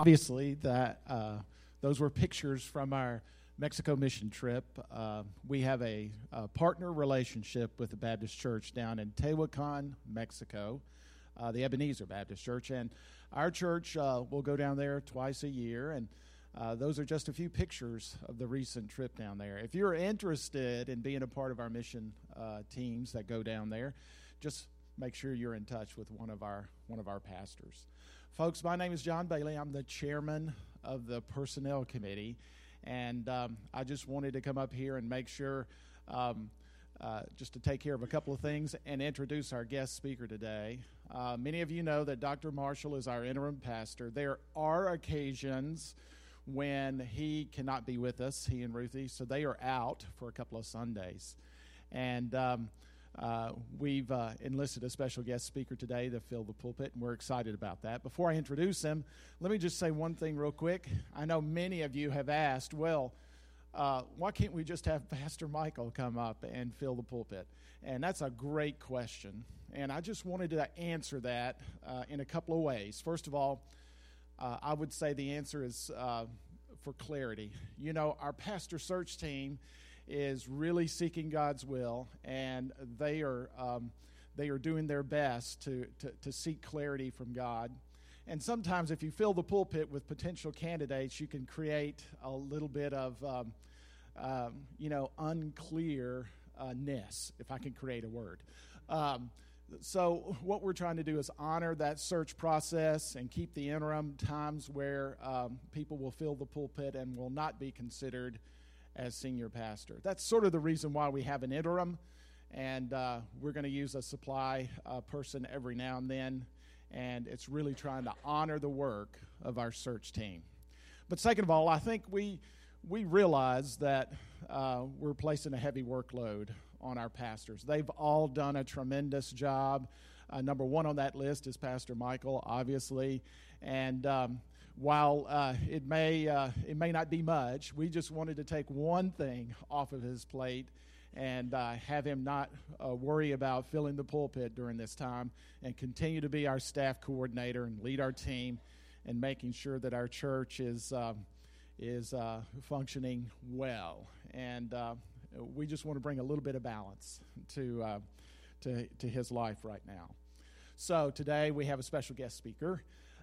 obviously, that uh, those were pictures from our Mexico mission trip. Uh, we have a, a, partner relationship with the Baptist Church down in Tehuacan, Mexico, uh, the Ebenezer Baptist Church, and our church uh, will go down there twice a year. And uh, those are just a few pictures of the recent trip down there. If you're interested in being a part of our mission uh, teams that go down there, just make sure you're in touch with one of our one of our pastors. Folks, my name is John Bailey. I'm the chairman of the personnel committee, and um, I just wanted to come up here and make sure. Um, uh, just to take care of a couple of things and introduce our guest speaker today. Uh, many of you know that Dr. Marshall is our interim pastor. There are occasions when he cannot be with us, he and Ruthie, so they are out for a couple of Sundays. And um, uh, we've uh, enlisted a special guest speaker today to fill the pulpit, and we're excited about that. Before I introduce him, let me just say one thing real quick. I know many of you have asked, well, uh, why can't we just have Pastor Michael come up and fill the pulpit? And that's a great question. And I just wanted to answer that uh, in a couple of ways. First of all, uh, I would say the answer is uh, for clarity. You know, our pastor search team is really seeking God's will, and they are um, they are doing their best to, to, to seek clarity from God. And sometimes, if you fill the pulpit with potential candidates, you can create a little bit of um, um, you know unclearness, if I can create a word. Um, so what we're trying to do is honor that search process and keep the interim times where um, people will fill the pulpit and will not be considered as senior pastor. That's sort of the reason why we have an interim, and uh, we're going to use a supply uh, person every now and then, and it's really trying to honor the work of our search team. But second of all, I think we we realize that uh, we're placing a heavy workload on our pastors. They've all done a tremendous job. Uh, number one on that list is Pastor Michael, obviously, and um, while uh, it may uh, it may not be much, we just wanted to take one thing off of his plate and uh, have him not uh, worry about filling the pulpit during this time, and continue to be our staff coordinator and lead our team, and making sure that our church is um, is uh, functioning well. And uh, we just want to bring a little bit of balance to, to, to his life right now. So today we have a special guest speaker.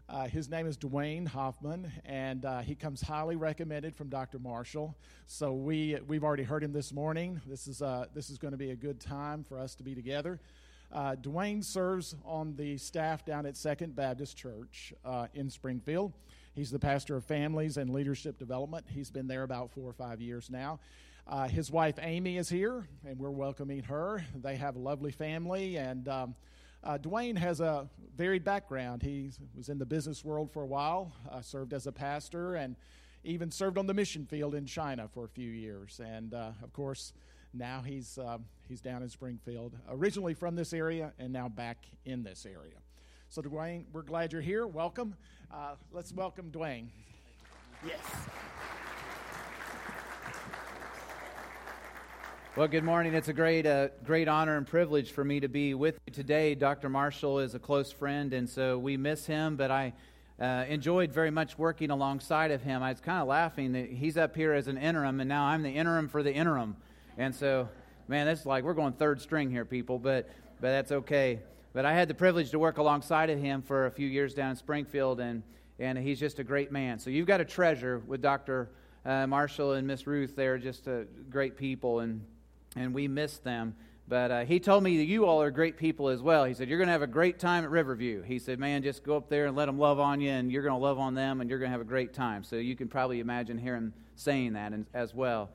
Uh, his name is Dwayne Hoffman, and uh, he comes highly recommended from Dr. Marshall. So we we've already heard him this morning. This is uh, this is going to be a good time for us to be together. Uh, Dwayne serves on the staff down at Second Baptist Church uh, in Springfield. He's the pastor of families and leadership development. He's been there about four or five years now. Uh, his wife Amy is here, and we're welcoming her. They have a lovely family, and um, uh, Dwayne has a varied background. He was in the business world for a while, uh, served as a pastor, and even served on the mission field in China for a few years. And uh, of course, now he's uh, he's down in Springfield, originally from this area, and now back in this area. So, Dwayne, we're glad you're here. Welcome. Uh, let's welcome Dwayne. Yes. Well, good morning. It's a great, uh, great honor and privilege for me to be with you today. Dr. Marshall is a close friend, and so we miss him, but I uh, enjoyed very much working alongside of him. I was kind of laughing that he's up here as an interim, and now I'm the interim for the interim. And so, man, that's like we're going third string here, people, but, but that's okay. But I had the privilege to work alongside of him for a few years down in Springfield, and, and he's just a great man. So you've got a treasure with Dr. Uh, Marshall and Miss Ruth. They're just uh, great people, and and we missed them. But uh, he told me that you all are great people as well. He said, You're going to have a great time at Riverview. He said, Man, just go up there and let them love on you, and you're going to love on them, and you're going to have a great time. So you can probably imagine hearing saying that as well.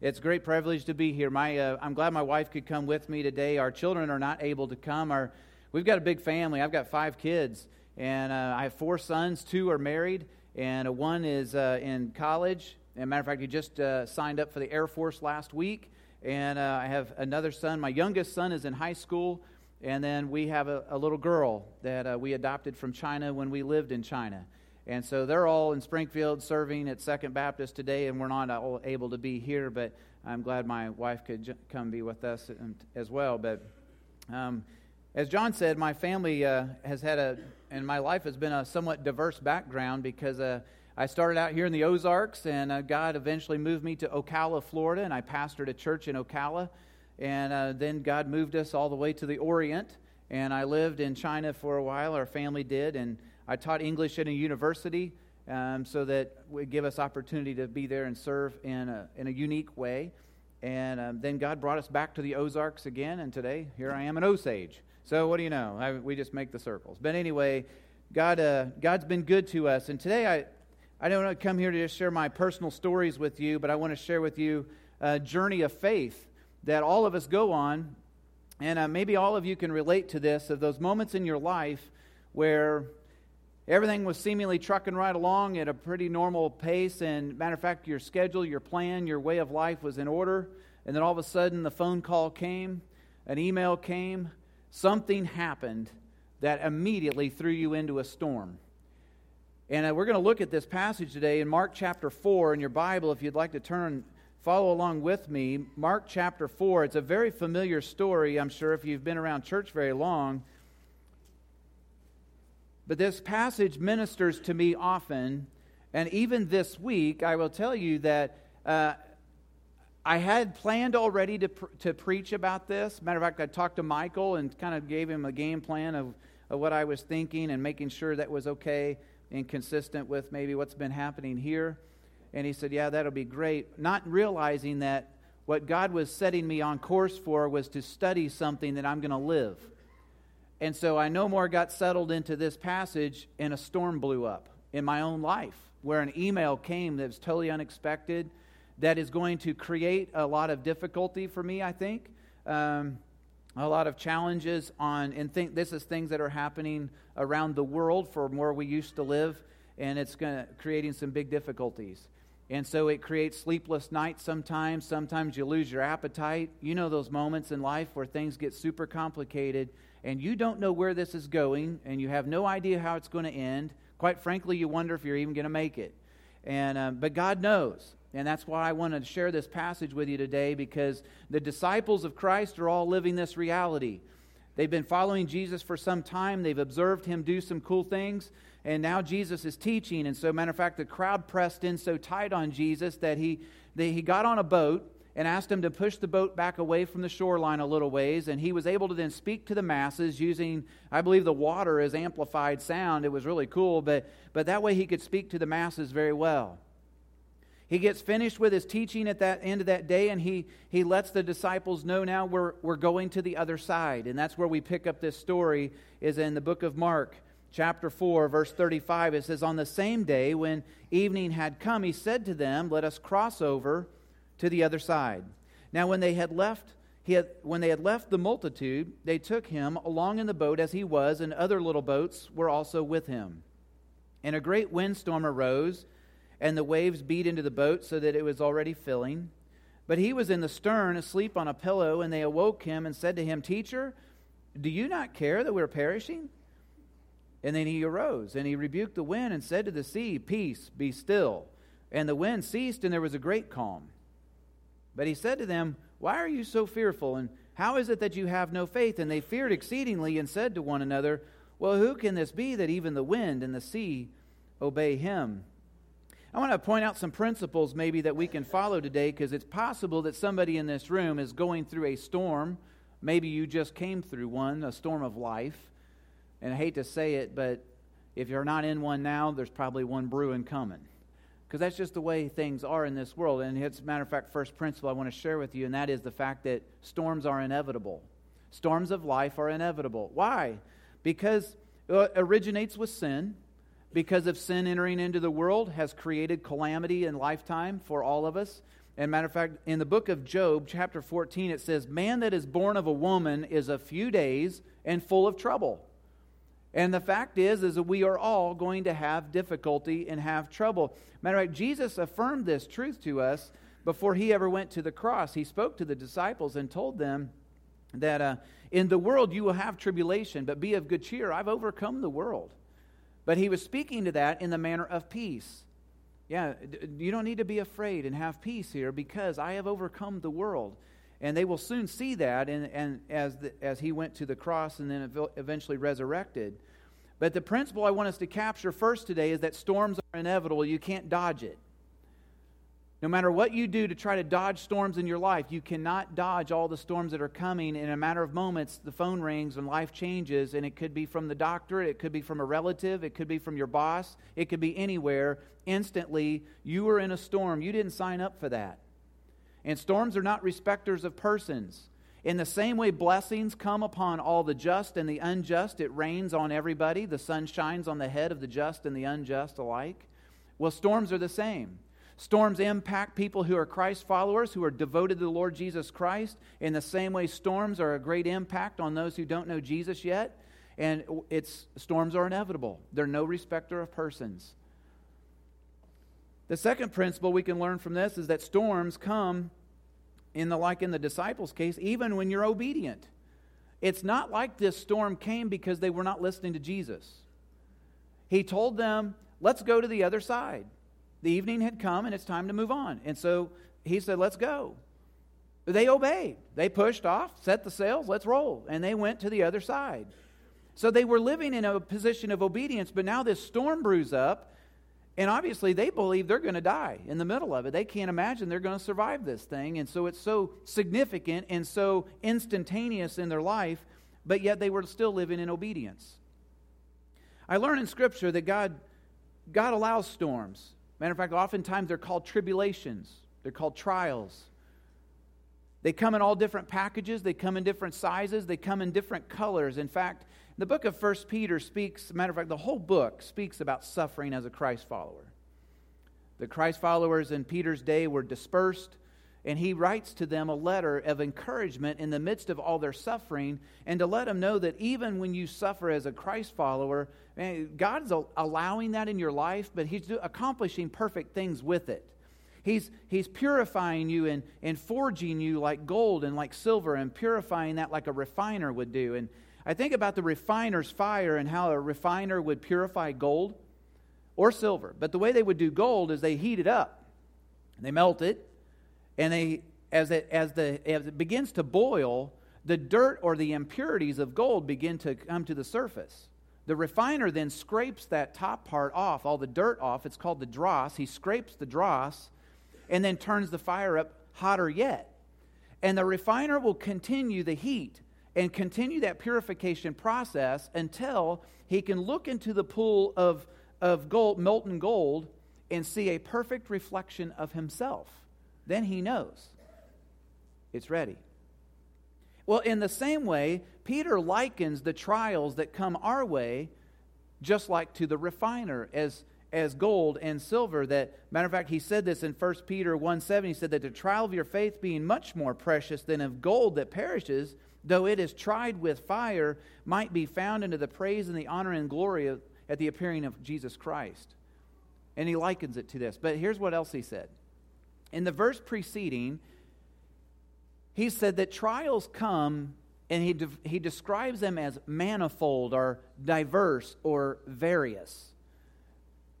It's a great privilege to be here. My, uh, I'm glad my wife could come with me today. Our children are not able to come. Our, we've got a big family. I've got five kids, and uh, I have four sons. Two are married, and uh, one is uh, in college. As a matter of fact, he just uh, signed up for the Air Force last week. And uh, I have another son. My youngest son is in high school. And then we have a, a little girl that uh, we adopted from China when we lived in China. And so they're all in Springfield serving at Second Baptist today, and we're not all able to be here, but I'm glad my wife could j- come be with us as well. But um, as John said, my family uh, has had a, and my life has been a somewhat diverse background because uh, I started out here in the Ozarks, and uh, God eventually moved me to Ocala, Florida, and I pastored a church in Ocala. And uh, then God moved us all the way to the Orient, and I lived in China for a while, our family did, and I taught English at a university um, so that would give us opportunity to be there and serve in a, in a unique way. And um, then God brought us back to the Ozarks again, and today here I am in Osage. So what do you know? I, we just make the circles. But anyway, God, uh, God's been good to us. And today I, I don't want to come here to just share my personal stories with you, but I want to share with you a journey of faith that all of us go on. And uh, maybe all of you can relate to this of those moments in your life where everything was seemingly trucking right along at a pretty normal pace. And matter of fact, your schedule, your plan, your way of life was in order. And then all of a sudden, the phone call came, an email came, something happened that immediately threw you into a storm. And uh, we're going to look at this passage today in Mark chapter 4 in your Bible. If you'd like to turn, follow along with me. Mark chapter 4. It's a very familiar story, I'm sure, if you've been around church very long. But this passage ministers to me often. And even this week, I will tell you that uh, I had planned already to, pr- to preach about this. Matter of fact, I talked to Michael and kind of gave him a game plan of, of what I was thinking and making sure that was okay and consistent with maybe what's been happening here. And he said, Yeah, that'll be great. Not realizing that what God was setting me on course for was to study something that I'm going to live. And so I no more got settled into this passage, and a storm blew up in my own life where an email came that was totally unexpected that is going to create a lot of difficulty for me, I think. Um, a lot of challenges on, and think this is things that are happening around the world from where we used to live, and it's going creating some big difficulties. And so it creates sleepless nights sometimes. Sometimes you lose your appetite. You know those moments in life where things get super complicated and you don't know where this is going and you have no idea how it's going to end. Quite frankly, you wonder if you're even going to make it. And, um, but God knows. And that's why I want to share this passage with you today because the disciples of Christ are all living this reality. They've been following Jesus for some time, they've observed him do some cool things, and now Jesus is teaching. And so, matter of fact, the crowd pressed in so tight on Jesus that he, he got on a boat and asked him to push the boat back away from the shoreline a little ways. And he was able to then speak to the masses using, I believe, the water as amplified sound. It was really cool, but, but that way he could speak to the masses very well. He gets finished with his teaching at that end of that day, and he, he lets the disciples know now we're, we're going to the other side. And that's where we pick up this story, is in the book of Mark, chapter 4, verse 35. It says, On the same day, when evening had come, he said to them, Let us cross over to the other side. Now, when they had left, he had, when they had left the multitude, they took him along in the boat as he was, and other little boats were also with him. And a great windstorm arose and the waves beat into the boat so that it was already filling. But he was in the stern, asleep on a pillow, and they awoke him and said to him, Teacher, do you not care that we're perishing? And then he arose, and he rebuked the wind and said to the sea, Peace, be still. And the wind ceased, and there was a great calm. But he said to them, Why are you so fearful? And how is it that you have no faith? And they feared exceedingly and said to one another, Well, who can this be that even the wind and the sea obey him? I want to point out some principles maybe that we can follow today because it's possible that somebody in this room is going through a storm. Maybe you just came through one, a storm of life. And I hate to say it, but if you're not in one now, there's probably one brewing coming. Because that's just the way things are in this world. And it's a matter of fact, first principle I want to share with you, and that is the fact that storms are inevitable. Storms of life are inevitable. Why? Because it originates with sin because of sin entering into the world, has created calamity and lifetime for all of us. And matter of fact, in the book of Job, chapter 14, it says, Man that is born of a woman is a few days and full of trouble. And the fact is, is that we are all going to have difficulty and have trouble. Matter of fact, Jesus affirmed this truth to us before he ever went to the cross. He spoke to the disciples and told them that uh, in the world you will have tribulation, but be of good cheer. I've overcome the world. But he was speaking to that in the manner of peace. Yeah, you don't need to be afraid and have peace here because I have overcome the world. And they will soon see that and, and as, the, as he went to the cross and then eventually resurrected. But the principle I want us to capture first today is that storms are inevitable. You can't dodge it. No matter what you do to try to dodge storms in your life, you cannot dodge all the storms that are coming. In a matter of moments, the phone rings and life changes, and it could be from the doctor, it could be from a relative, it could be from your boss, it could be anywhere. Instantly, you were in a storm. You didn't sign up for that. And storms are not respecters of persons. In the same way, blessings come upon all the just and the unjust. It rains on everybody. The sun shines on the head of the just and the unjust alike. Well, storms are the same. Storms impact people who are Christ followers, who are devoted to the Lord Jesus Christ. In the same way, storms are a great impact on those who don't know Jesus yet. And it's, storms are inevitable, they're no respecter of persons. The second principle we can learn from this is that storms come in the like in the disciples' case, even when you're obedient. It's not like this storm came because they were not listening to Jesus. He told them, Let's go to the other side. The evening had come and it's time to move on. And so he said, Let's go. They obeyed. They pushed off, set the sails, let's roll. And they went to the other side. So they were living in a position of obedience, but now this storm brews up. And obviously, they believe they're going to die in the middle of it. They can't imagine they're going to survive this thing. And so it's so significant and so instantaneous in their life, but yet they were still living in obedience. I learn in Scripture that God, God allows storms. Matter of fact, oftentimes they're called tribulations, they're called trials. They come in all different packages, they come in different sizes, they come in different colors. In fact, the book of First Peter speaks, matter of fact, the whole book speaks about suffering as a Christ follower. The Christ followers in Peter's day were dispersed, and he writes to them a letter of encouragement in the midst of all their suffering, and to let them know that even when you suffer as a Christ follower, God's allowing that in your life, but He's accomplishing perfect things with it. He's, he's purifying you and, and forging you like gold and like silver and purifying that like a refiner would do. And I think about the refiner's fire and how a refiner would purify gold or silver. But the way they would do gold is they heat it up, they melt it, and they, as it, as, the, as it begins to boil, the dirt or the impurities of gold begin to come to the surface. The refiner then scrapes that top part off, all the dirt off. It's called the dross. He scrapes the dross and then turns the fire up hotter yet. And the refiner will continue the heat and continue that purification process until he can look into the pool of, of gold, molten gold and see a perfect reflection of himself. Then he knows it's ready. Well, in the same way, Peter likens the trials that come our way just like to the refiner as, as gold and silver. That matter of fact, he said this in 1 Peter 1 7. He said that the trial of your faith being much more precious than of gold that perishes, though it is tried with fire, might be found into the praise and the honor and glory of, at the appearing of Jesus Christ. And he likens it to this. But here's what else he said. In the verse preceding, he said that trials come and he, de- he describes them as manifold or diverse or various.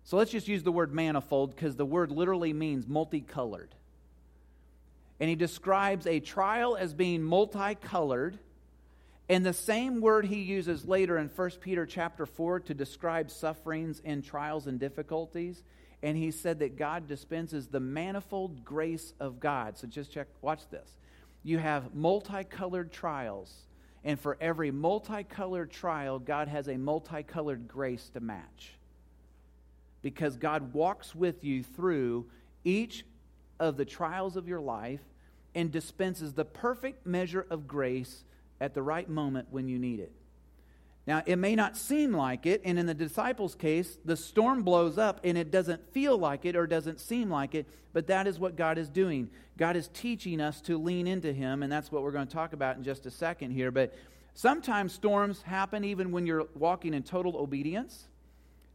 So let's just use the word manifold because the word literally means multicolored. And he describes a trial as being multicolored. And the same word he uses later in 1 Peter chapter 4 to describe sufferings and trials and difficulties. And he said that God dispenses the manifold grace of God. So just check, watch this you have multicolored trials. And for every multicolored trial, God has a multicolored grace to match. Because God walks with you through each of the trials of your life and dispenses the perfect measure of grace at the right moment when you need it. Now, it may not seem like it, and in the disciples' case, the storm blows up and it doesn't feel like it or doesn't seem like it, but that is what God is doing. God is teaching us to lean into Him, and that's what we're going to talk about in just a second here. But sometimes storms happen even when you're walking in total obedience.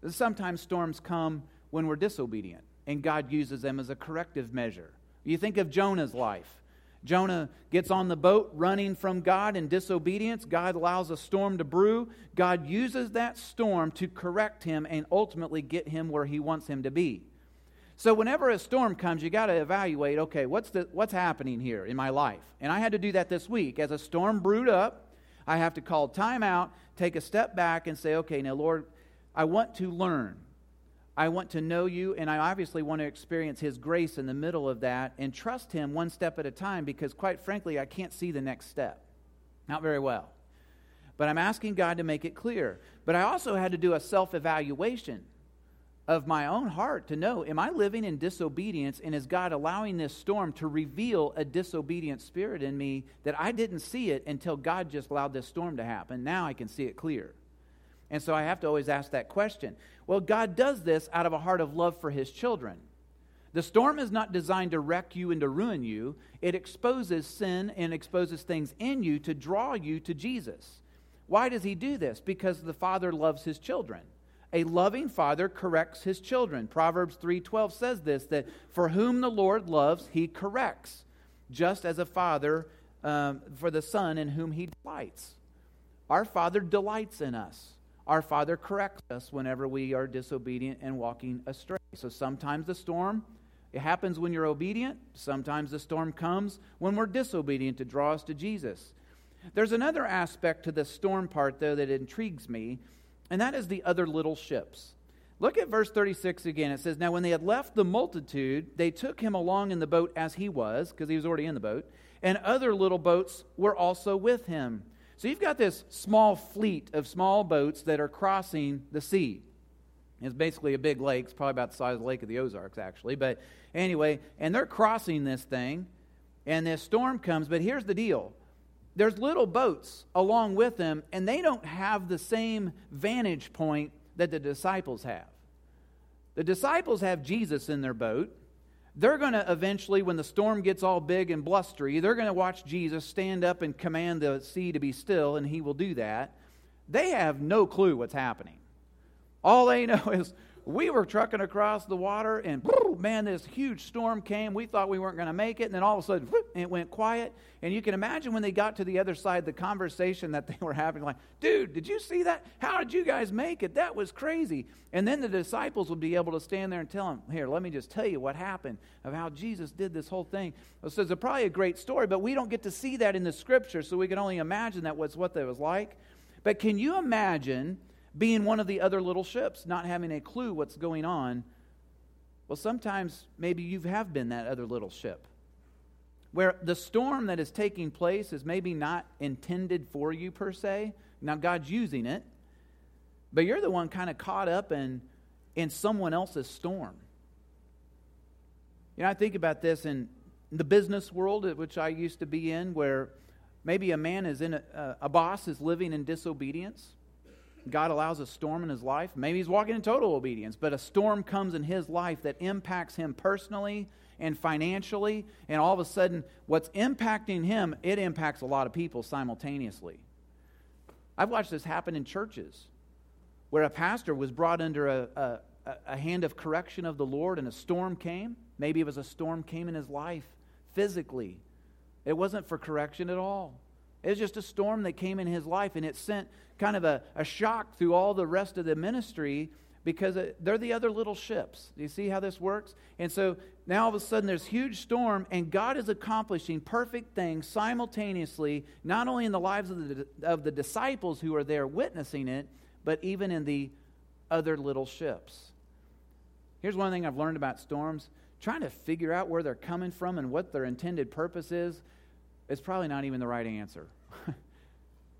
Sometimes storms come when we're disobedient, and God uses them as a corrective measure. You think of Jonah's life. Jonah gets on the boat running from God in disobedience. God allows a storm to brew. God uses that storm to correct him and ultimately get him where he wants him to be. So whenever a storm comes, you got to evaluate, okay, what's the what's happening here in my life? And I had to do that this week. As a storm brewed up, I have to call time out, take a step back and say, okay, now Lord, I want to learn. I want to know you, and I obviously want to experience His grace in the middle of that and trust Him one step at a time because, quite frankly, I can't see the next step. Not very well. But I'm asking God to make it clear. But I also had to do a self evaluation of my own heart to know am I living in disobedience and is God allowing this storm to reveal a disobedient spirit in me that I didn't see it until God just allowed this storm to happen? Now I can see it clear. And so I have to always ask that question. Well, God does this out of a heart of love for his children. The storm is not designed to wreck you and to ruin you. It exposes sin and exposes things in you to draw you to Jesus. Why does he do this? Because the Father loves his children. A loving father corrects his children. Proverbs 3:12 says this that for whom the Lord loves, he corrects, just as a father um, for the son in whom he delights. Our Father delights in us. Our Father corrects us whenever we are disobedient and walking astray. So sometimes the storm it happens when you're obedient. Sometimes the storm comes when we're disobedient to draw us to Jesus. There's another aspect to the storm part, though, that intrigues me, and that is the other little ships. Look at verse 36 again. It says, Now when they had left the multitude, they took him along in the boat as he was, because he was already in the boat, and other little boats were also with him. So you've got this small fleet of small boats that are crossing the sea. It's basically a big lake. It's probably about the size of the Lake of the Ozarks, actually. But anyway, and they're crossing this thing, and this storm comes. But here's the deal there's little boats along with them, and they don't have the same vantage point that the disciples have. The disciples have Jesus in their boat. They're going to eventually, when the storm gets all big and blustery, they're going to watch Jesus stand up and command the sea to be still, and he will do that. They have no clue what's happening. All they know is we were trucking across the water, and man, this huge storm came. We thought we weren't going to make it, and then all of a sudden, it went quiet. And you can imagine when they got to the other side, the conversation that they were having, like, dude, did you see that? How did you guys make it? That was crazy. And then the disciples would be able to stand there and tell them, here, let me just tell you what happened of how Jesus did this whole thing. So it's probably a great story, but we don't get to see that in the scripture, so we can only imagine that was what that was like. But can you imagine? Being one of the other little ships, not having a clue what's going on. Well, sometimes maybe you have been that other little ship where the storm that is taking place is maybe not intended for you per se. Now, God's using it, but you're the one kind of caught up in, in someone else's storm. You know, I think about this in the business world, which I used to be in, where maybe a man is in a, a boss is living in disobedience God allows a storm in his life. Maybe he's walking in total obedience, but a storm comes in his life that impacts him personally and financially, and all of a sudden, what's impacting him, it impacts a lot of people simultaneously. I've watched this happen in churches where a pastor was brought under a, a, a hand of correction of the Lord and a storm came. Maybe it was a storm came in his life physically. It wasn't for correction at all. It was just a storm that came in his life, and it sent kind of a, a shock through all the rest of the ministry because uh, they're the other little ships. Do you see how this works? And so now all of a sudden there's huge storm, and God is accomplishing perfect things simultaneously, not only in the lives of the, of the disciples who are there witnessing it, but even in the other little ships. Here's one thing I've learned about storms trying to figure out where they're coming from and what their intended purpose is is probably not even the right answer.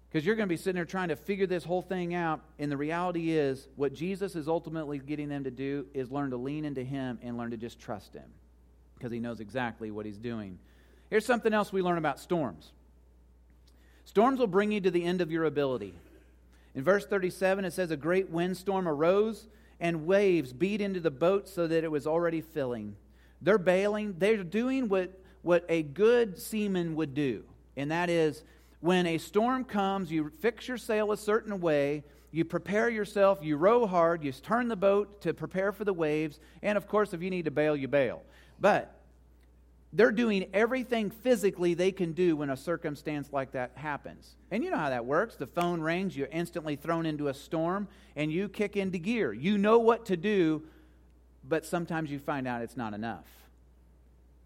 Because you're going to be sitting there trying to figure this whole thing out, and the reality is, what Jesus is ultimately getting them to do is learn to lean into Him and learn to just trust Him, because He knows exactly what He's doing. Here's something else we learn about storms storms will bring you to the end of your ability. In verse 37, it says, A great windstorm arose, and waves beat into the boat so that it was already filling. They're bailing, they're doing what, what a good seaman would do, and that is, when a storm comes, you fix your sail a certain way, you prepare yourself, you row hard, you turn the boat to prepare for the waves, and of course, if you need to bail, you bail. But they're doing everything physically they can do when a circumstance like that happens. And you know how that works. The phone rings, you're instantly thrown into a storm, and you kick into gear. You know what to do but sometimes you find out it's not enough.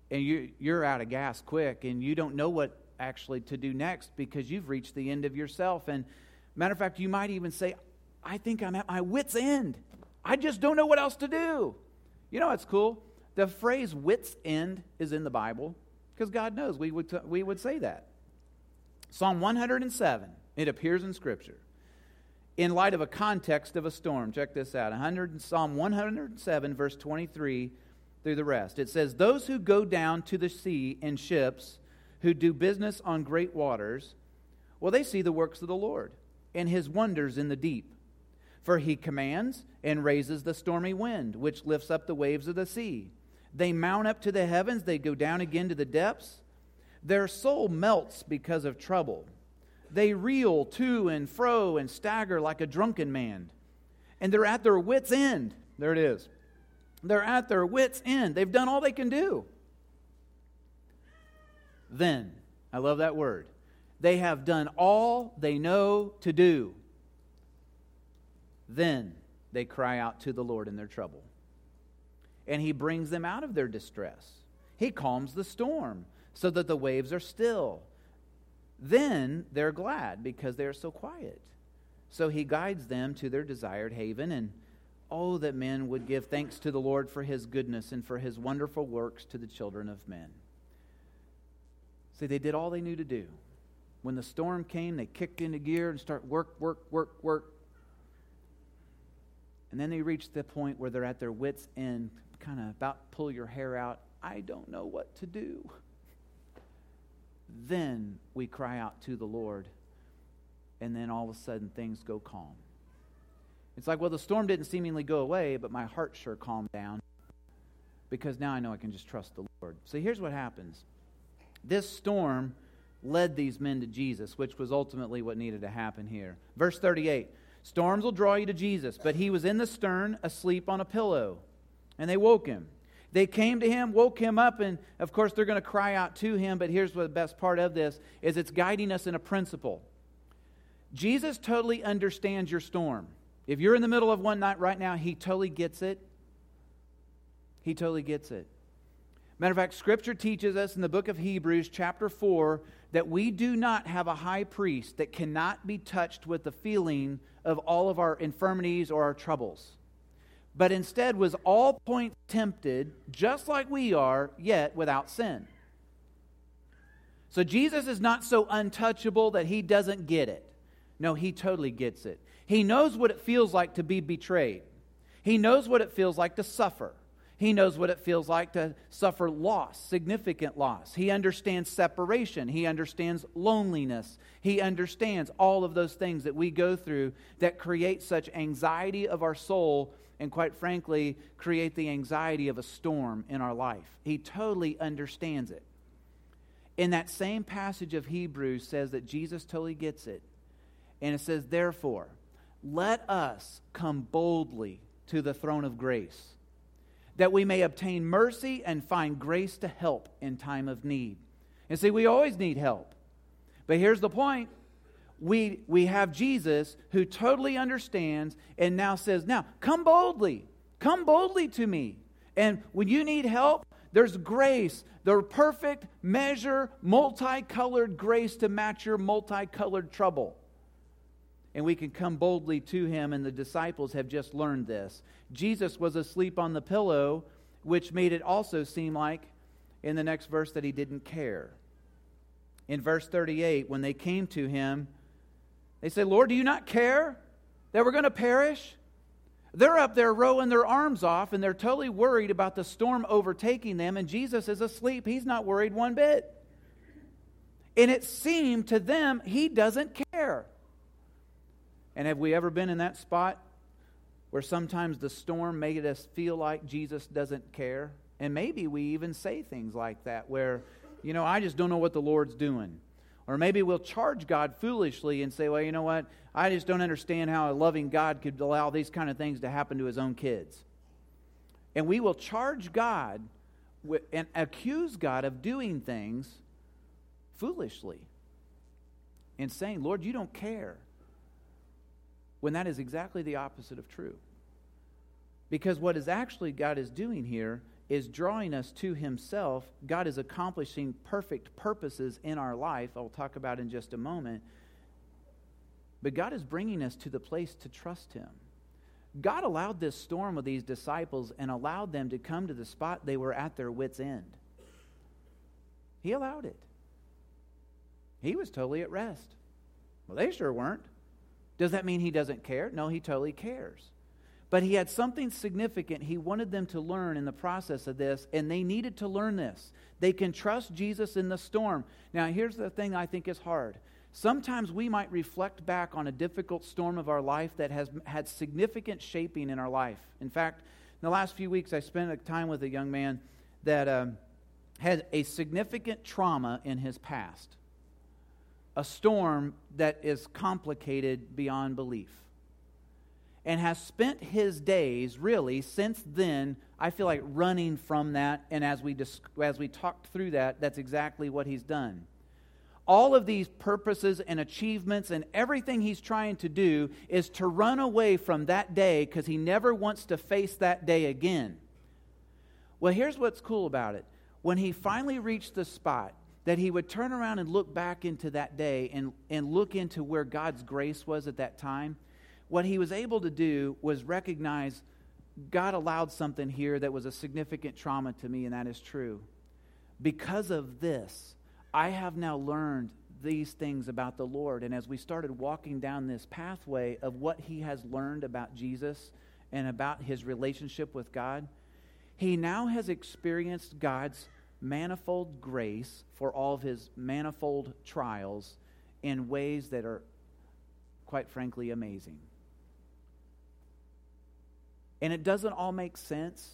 And you, you're out of gas quick, and you don't know what actually to do next because you've reached the end of yourself. And matter of fact, you might even say, I think I'm at my wits' end. I just don't know what else to do. You know what's cool? The phrase wits' end is in the Bible because God knows we would, t- we would say that. Psalm 107, it appears in Scripture in light of a context of a storm. Check this out 100, Psalm 107, verse 23 through the rest. It says, Those who go down to the sea in ships, who do business on great waters, well, they see the works of the Lord and his wonders in the deep. For he commands and raises the stormy wind, which lifts up the waves of the sea. They mount up to the heavens, they go down again to the depths. Their soul melts because of trouble. They reel to and fro and stagger like a drunken man. And they're at their wits' end. There it is. They're at their wits' end. They've done all they can do. Then, I love that word. They have done all they know to do. Then they cry out to the Lord in their trouble. And He brings them out of their distress. He calms the storm so that the waves are still. Then they're glad because they're so quiet. So He guides them to their desired haven. And oh, that men would give thanks to the Lord for His goodness and for His wonderful works to the children of men. See, they did all they knew to do. When the storm came, they kicked into gear and start work, work, work, work, and then they reach the point where they're at their wits' end, kind of about pull your hair out. I don't know what to do. Then we cry out to the Lord, and then all of a sudden things go calm. It's like, well, the storm didn't seemingly go away, but my heart sure calmed down because now I know I can just trust the Lord. So here's what happens this storm led these men to Jesus, which was ultimately what needed to happen here. Verse 38 Storms will draw you to Jesus, but he was in the stern, asleep on a pillow. And they woke him. They came to him, woke him up, and of course they're going to cry out to him, but here's the best part of this is it's guiding us in a principle. Jesus totally understands your storm. If you're in the middle of one night right now, he totally gets it. He totally gets it. Matter of fact, Scripture teaches us in the book of Hebrews, chapter 4, that we do not have a high priest that cannot be touched with the feeling of all of our infirmities or our troubles, but instead was all points tempted, just like we are, yet without sin. So Jesus is not so untouchable that he doesn't get it. No, he totally gets it. He knows what it feels like to be betrayed. He knows what it feels like to suffer. He knows what it feels like to suffer loss, significant loss. He understands separation. He understands loneliness. He understands all of those things that we go through that create such anxiety of our soul and, quite frankly, create the anxiety of a storm in our life. He totally understands it. In that same passage of Hebrews says that Jesus totally gets it. And it says, therefore, let us come boldly to the throne of grace that we may obtain mercy and find grace to help in time of need. And see, we always need help. But here's the point we, we have Jesus who totally understands and now says, Now, come boldly. Come boldly to me. And when you need help, there's grace, the perfect measure, multicolored grace to match your multicolored trouble and we can come boldly to him, and the disciples have just learned this. Jesus was asleep on the pillow, which made it also seem like in the next verse that he didn't care. In verse 38, when they came to him, they said, Lord, do you not care that we're going to perish? They're up there rowing their arms off, and they're totally worried about the storm overtaking them, and Jesus is asleep. He's not worried one bit. And it seemed to them he doesn't care. And have we ever been in that spot where sometimes the storm made us feel like Jesus doesn't care? And maybe we even say things like that, where, you know, I just don't know what the Lord's doing. Or maybe we'll charge God foolishly and say, well, you know what? I just don't understand how a loving God could allow these kind of things to happen to his own kids. And we will charge God and accuse God of doing things foolishly and saying, Lord, you don't care when that is exactly the opposite of true. Because what is actually God is doing here is drawing us to Himself. God is accomplishing perfect purposes in our life. I'll talk about in just a moment. But God is bringing us to the place to trust Him. God allowed this storm with these disciples and allowed them to come to the spot they were at their wits' end. He allowed it. He was totally at rest. Well, they sure weren't. Does that mean he doesn't care? No, he totally cares. But he had something significant he wanted them to learn in the process of this, and they needed to learn this. They can trust Jesus in the storm. Now, here's the thing I think is hard Sometimes we might reflect back on a difficult storm of our life that has had significant shaping in our life. In fact, in the last few weeks, I spent a time with a young man that um, had a significant trauma in his past, a storm that is complicated beyond belief, and has spent his days really since then. I feel like running from that, and as we as we talked through that, that's exactly what he's done all of these purposes and achievements and everything he's trying to do is to run away from that day because he never wants to face that day again. Well, here's what's cool about it. When he finally reached the spot that he would turn around and look back into that day and, and look into where God's grace was at that time, what he was able to do was recognize God allowed something here that was a significant trauma to me, and that is true. Because of this, I have now learned these things about the Lord. And as we started walking down this pathway of what he has learned about Jesus and about his relationship with God, he now has experienced God's manifold grace for all of his manifold trials in ways that are, quite frankly, amazing. And it doesn't all make sense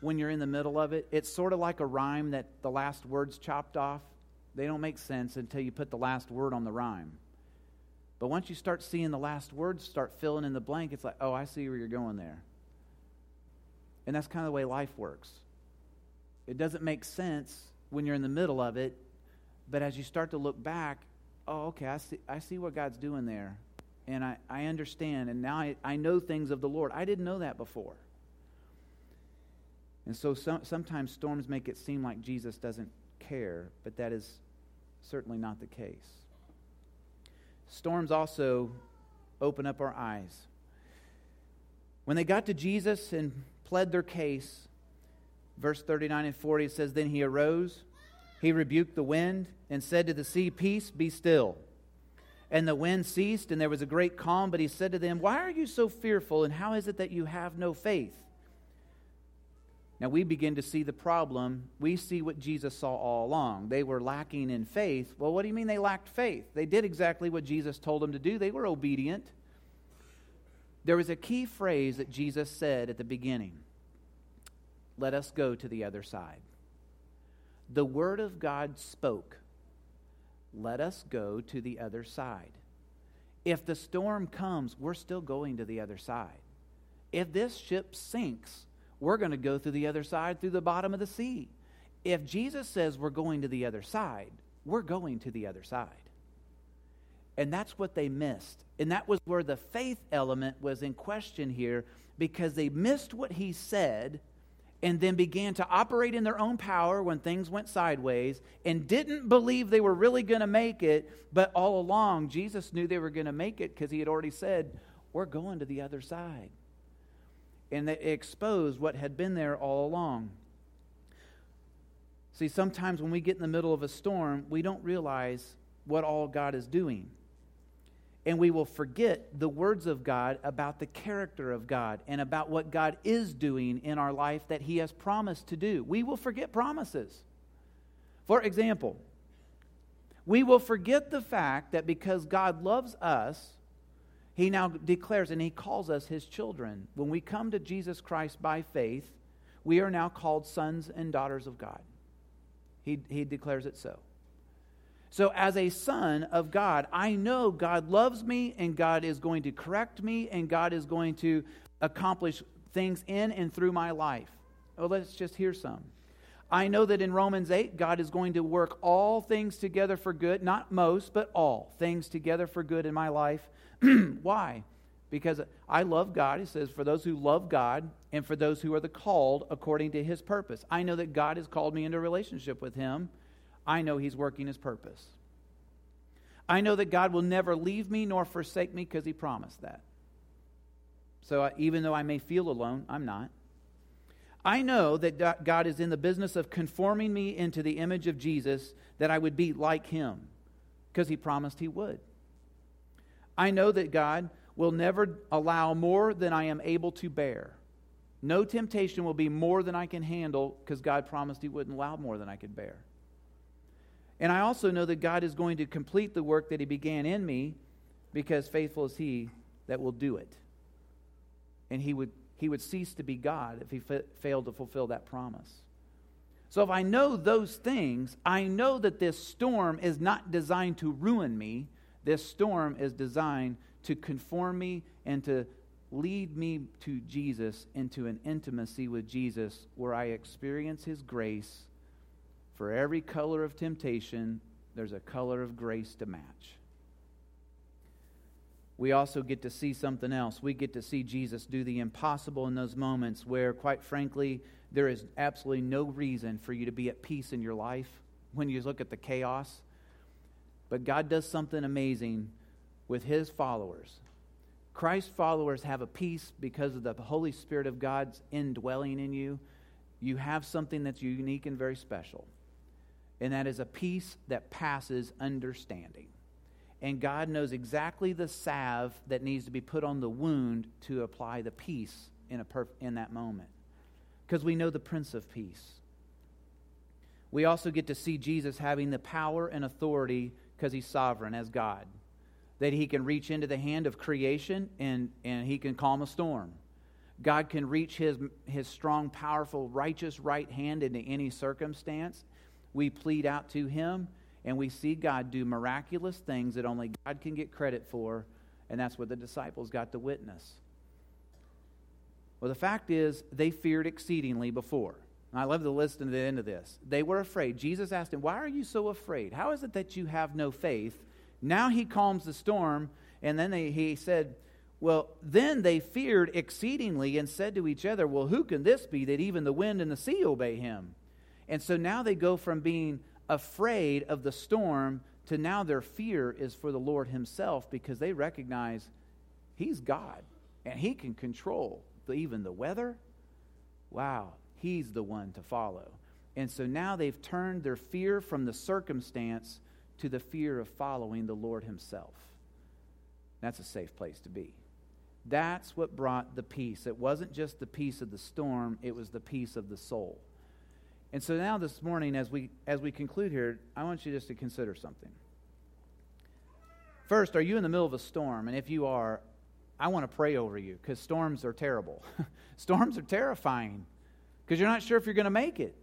when you're in the middle of it. It's sort of like a rhyme that the last word's chopped off they don't make sense until you put the last word on the rhyme. But once you start seeing the last words start filling in the blank, it's like, oh, I see where you're going there. And that's kind of the way life works. It doesn't make sense when you're in the middle of it, but as you start to look back, oh, okay, I see, I see what God's doing there. And I, I understand, and now I, I know things of the Lord. I didn't know that before. And so some, sometimes storms make it seem like Jesus doesn't care, but that is certainly not the case. Storms also open up our eyes. When they got to Jesus and pled their case, verse 39 and 40 it says, Then he arose, he rebuked the wind, and said to the sea, Peace, be still. And the wind ceased, and there was a great calm. But he said to them, Why are you so fearful, and how is it that you have no faith? Now we begin to see the problem. We see what Jesus saw all along. They were lacking in faith. Well, what do you mean they lacked faith? They did exactly what Jesus told them to do, they were obedient. There was a key phrase that Jesus said at the beginning let us go to the other side. The Word of God spoke, let us go to the other side. If the storm comes, we're still going to the other side. If this ship sinks, we're going to go through the other side through the bottom of the sea. If Jesus says we're going to the other side, we're going to the other side. And that's what they missed. And that was where the faith element was in question here because they missed what he said and then began to operate in their own power when things went sideways and didn't believe they were really going to make it. But all along, Jesus knew they were going to make it because he had already said, We're going to the other side and it exposed what had been there all along. See, sometimes when we get in the middle of a storm, we don't realize what all God is doing. And we will forget the words of God about the character of God and about what God is doing in our life that He has promised to do. We will forget promises. For example, we will forget the fact that because God loves us, he now declares and he calls us his children. When we come to Jesus Christ by faith, we are now called sons and daughters of God. He, he declares it so. So, as a son of God, I know God loves me and God is going to correct me and God is going to accomplish things in and through my life. Oh, let's just hear some. I know that in Romans 8, God is going to work all things together for good, not most, but all things together for good in my life Why? because I love God. He says, for those who love God and for those who are the called according to his purpose. I know that God has called me into a relationship with him. I know he's working his purpose. I know that God will never leave me nor forsake me because he promised that. So I, even though I may feel alone, I'm not. I know that God is in the business of conforming me into the image of Jesus, that I would be like him, because he promised he would. I know that God will never allow more than I am able to bear. No temptation will be more than I can handle, because God promised he wouldn't allow more than I could bear. And I also know that God is going to complete the work that he began in me, because faithful is he that will do it and he would, he would cease to be God if he fa- failed to fulfill that promise. So, if I know those things, I know that this storm is not designed to ruin me. This storm is designed to conform me and to lead me to Jesus into an intimacy with Jesus where I experience his grace. For every color of temptation, there's a color of grace to match we also get to see something else. We get to see Jesus do the impossible in those moments where, quite frankly, there is absolutely no reason for you to be at peace in your life when you look at the chaos. But God does something amazing with his followers. Christ's followers have a peace because of the Holy Spirit of God's indwelling in you. You have something that's unique and very special, and that is a peace that passes understanding and God knows exactly the salve that needs to be put on the wound to apply the peace in, a perf- in that moment. Because we know the Prince of Peace. We also get to see Jesus having the power and authority because he's sovereign as God. That he can reach into the hand of creation and, and he can calm a storm. God can reach his, his strong, powerful, righteous right hand into any circumstance. We plead out to him and we see God do miraculous things that only God can get credit for, and that's what the disciples got to witness. Well, the fact is, they feared exceedingly before. And I love the list at the end of this. They were afraid. Jesus asked them, Why are you so afraid? How is it that you have no faith? Now he calms the storm, and then they, he said, Well, then they feared exceedingly and said to each other, Well, who can this be that even the wind and the sea obey him? And so now they go from being afraid of the storm to now their fear is for the Lord Himself because they recognize He's God and He can control even the weather. Wow, He's the one to follow. And so now they've turned their fear from the circumstance to the fear of following the Lord Himself. That's a safe place to be. That's what brought the peace. It wasn't just the peace of the storm, it was the peace of the soul. And so now this morning, as we, as we conclude here, I want you just to consider something. First, are you in the middle of a storm? And if you are, I want to pray over you because storms are terrible. storms are terrifying because you're not sure if you're going to make it.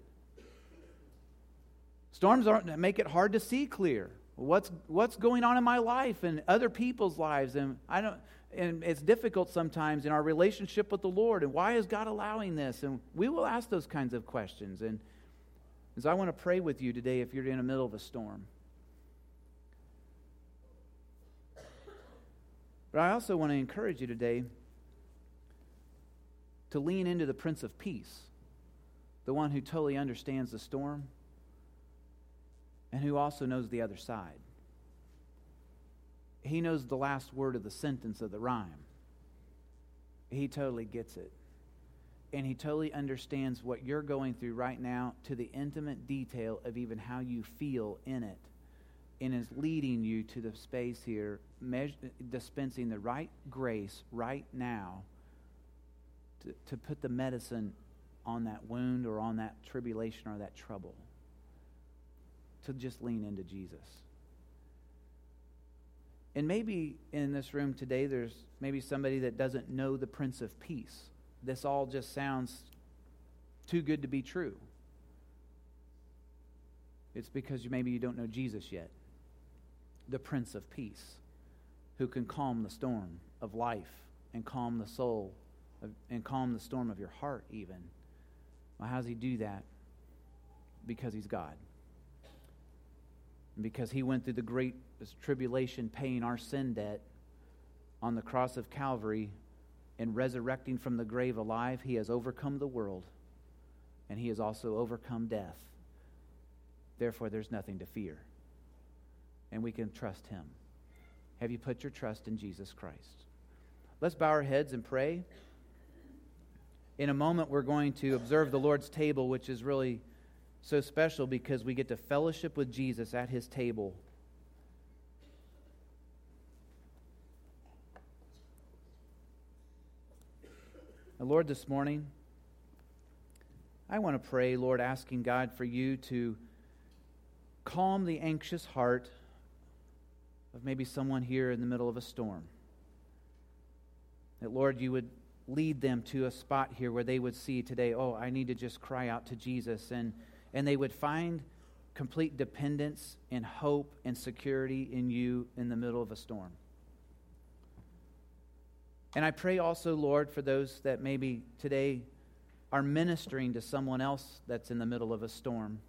Storms aren't, make it hard to see clear. What's, what's going on in my life and other people's lives? And, I don't, and it's difficult sometimes in our relationship with the Lord. And why is God allowing this? And we will ask those kinds of questions. And is I want to pray with you today if you're in the middle of a storm. But I also want to encourage you today to lean into the Prince of Peace, the one who totally understands the storm and who also knows the other side. He knows the last word of the sentence of the rhyme. He totally gets it and he totally understands what you're going through right now to the intimate detail of even how you feel in it and is leading you to the space here dispensing the right grace right now to, to put the medicine on that wound or on that tribulation or that trouble to just lean into jesus. And maybe in this room today there's maybe somebody that doesn't know the prince of peace this all just sounds too good to be true. It's because maybe you don't know Jesus yet, the Prince of Peace, who can calm the storm of life and calm the soul and calm the storm of your heart, even. Well, how does he do that? Because he's God. Because he went through the great tribulation paying our sin debt on the cross of Calvary and resurrecting from the grave alive, he has overcome the world and he has also overcome death. Therefore, there's nothing to fear. And we can trust him. Have you put your trust in Jesus Christ? Let's bow our heads and pray. In a moment, we're going to observe the Lord's table, which is really so special because we get to fellowship with Jesus at his table. Lord, this morning, I want to pray, Lord, asking God for you to calm the anxious heart of maybe someone here in the middle of a storm. That, Lord, you would lead them to a spot here where they would see today, oh, I need to just cry out to Jesus. And, and they would find complete dependence and hope and security in you in the middle of a storm. And I pray also, Lord, for those that maybe today are ministering to someone else that's in the middle of a storm,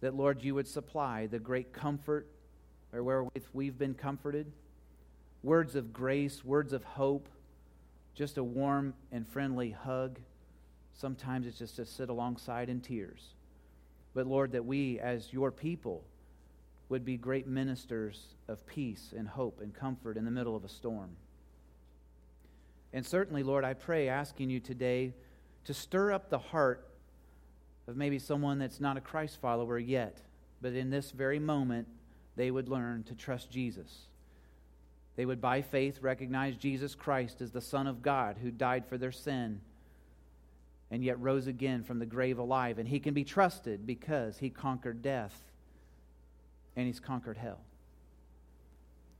that, Lord, you would supply the great comfort or wherewith we've been comforted, words of grace, words of hope, just a warm and friendly hug. Sometimes it's just to sit alongside in tears. But, Lord, that we, as your people, would be great ministers of peace and hope and comfort in the middle of a storm. And certainly, Lord, I pray asking you today to stir up the heart of maybe someone that's not a Christ follower yet, but in this very moment, they would learn to trust Jesus. They would, by faith, recognize Jesus Christ as the Son of God who died for their sin and yet rose again from the grave alive. And he can be trusted because he conquered death and he's conquered hell.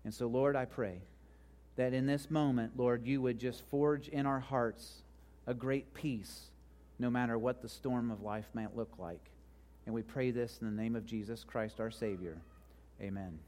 And so, Lord, I pray that in this moment, Lord, you would just forge in our hearts a great peace, no matter what the storm of life might look like. And we pray this in the name of Jesus Christ, our Savior. Amen.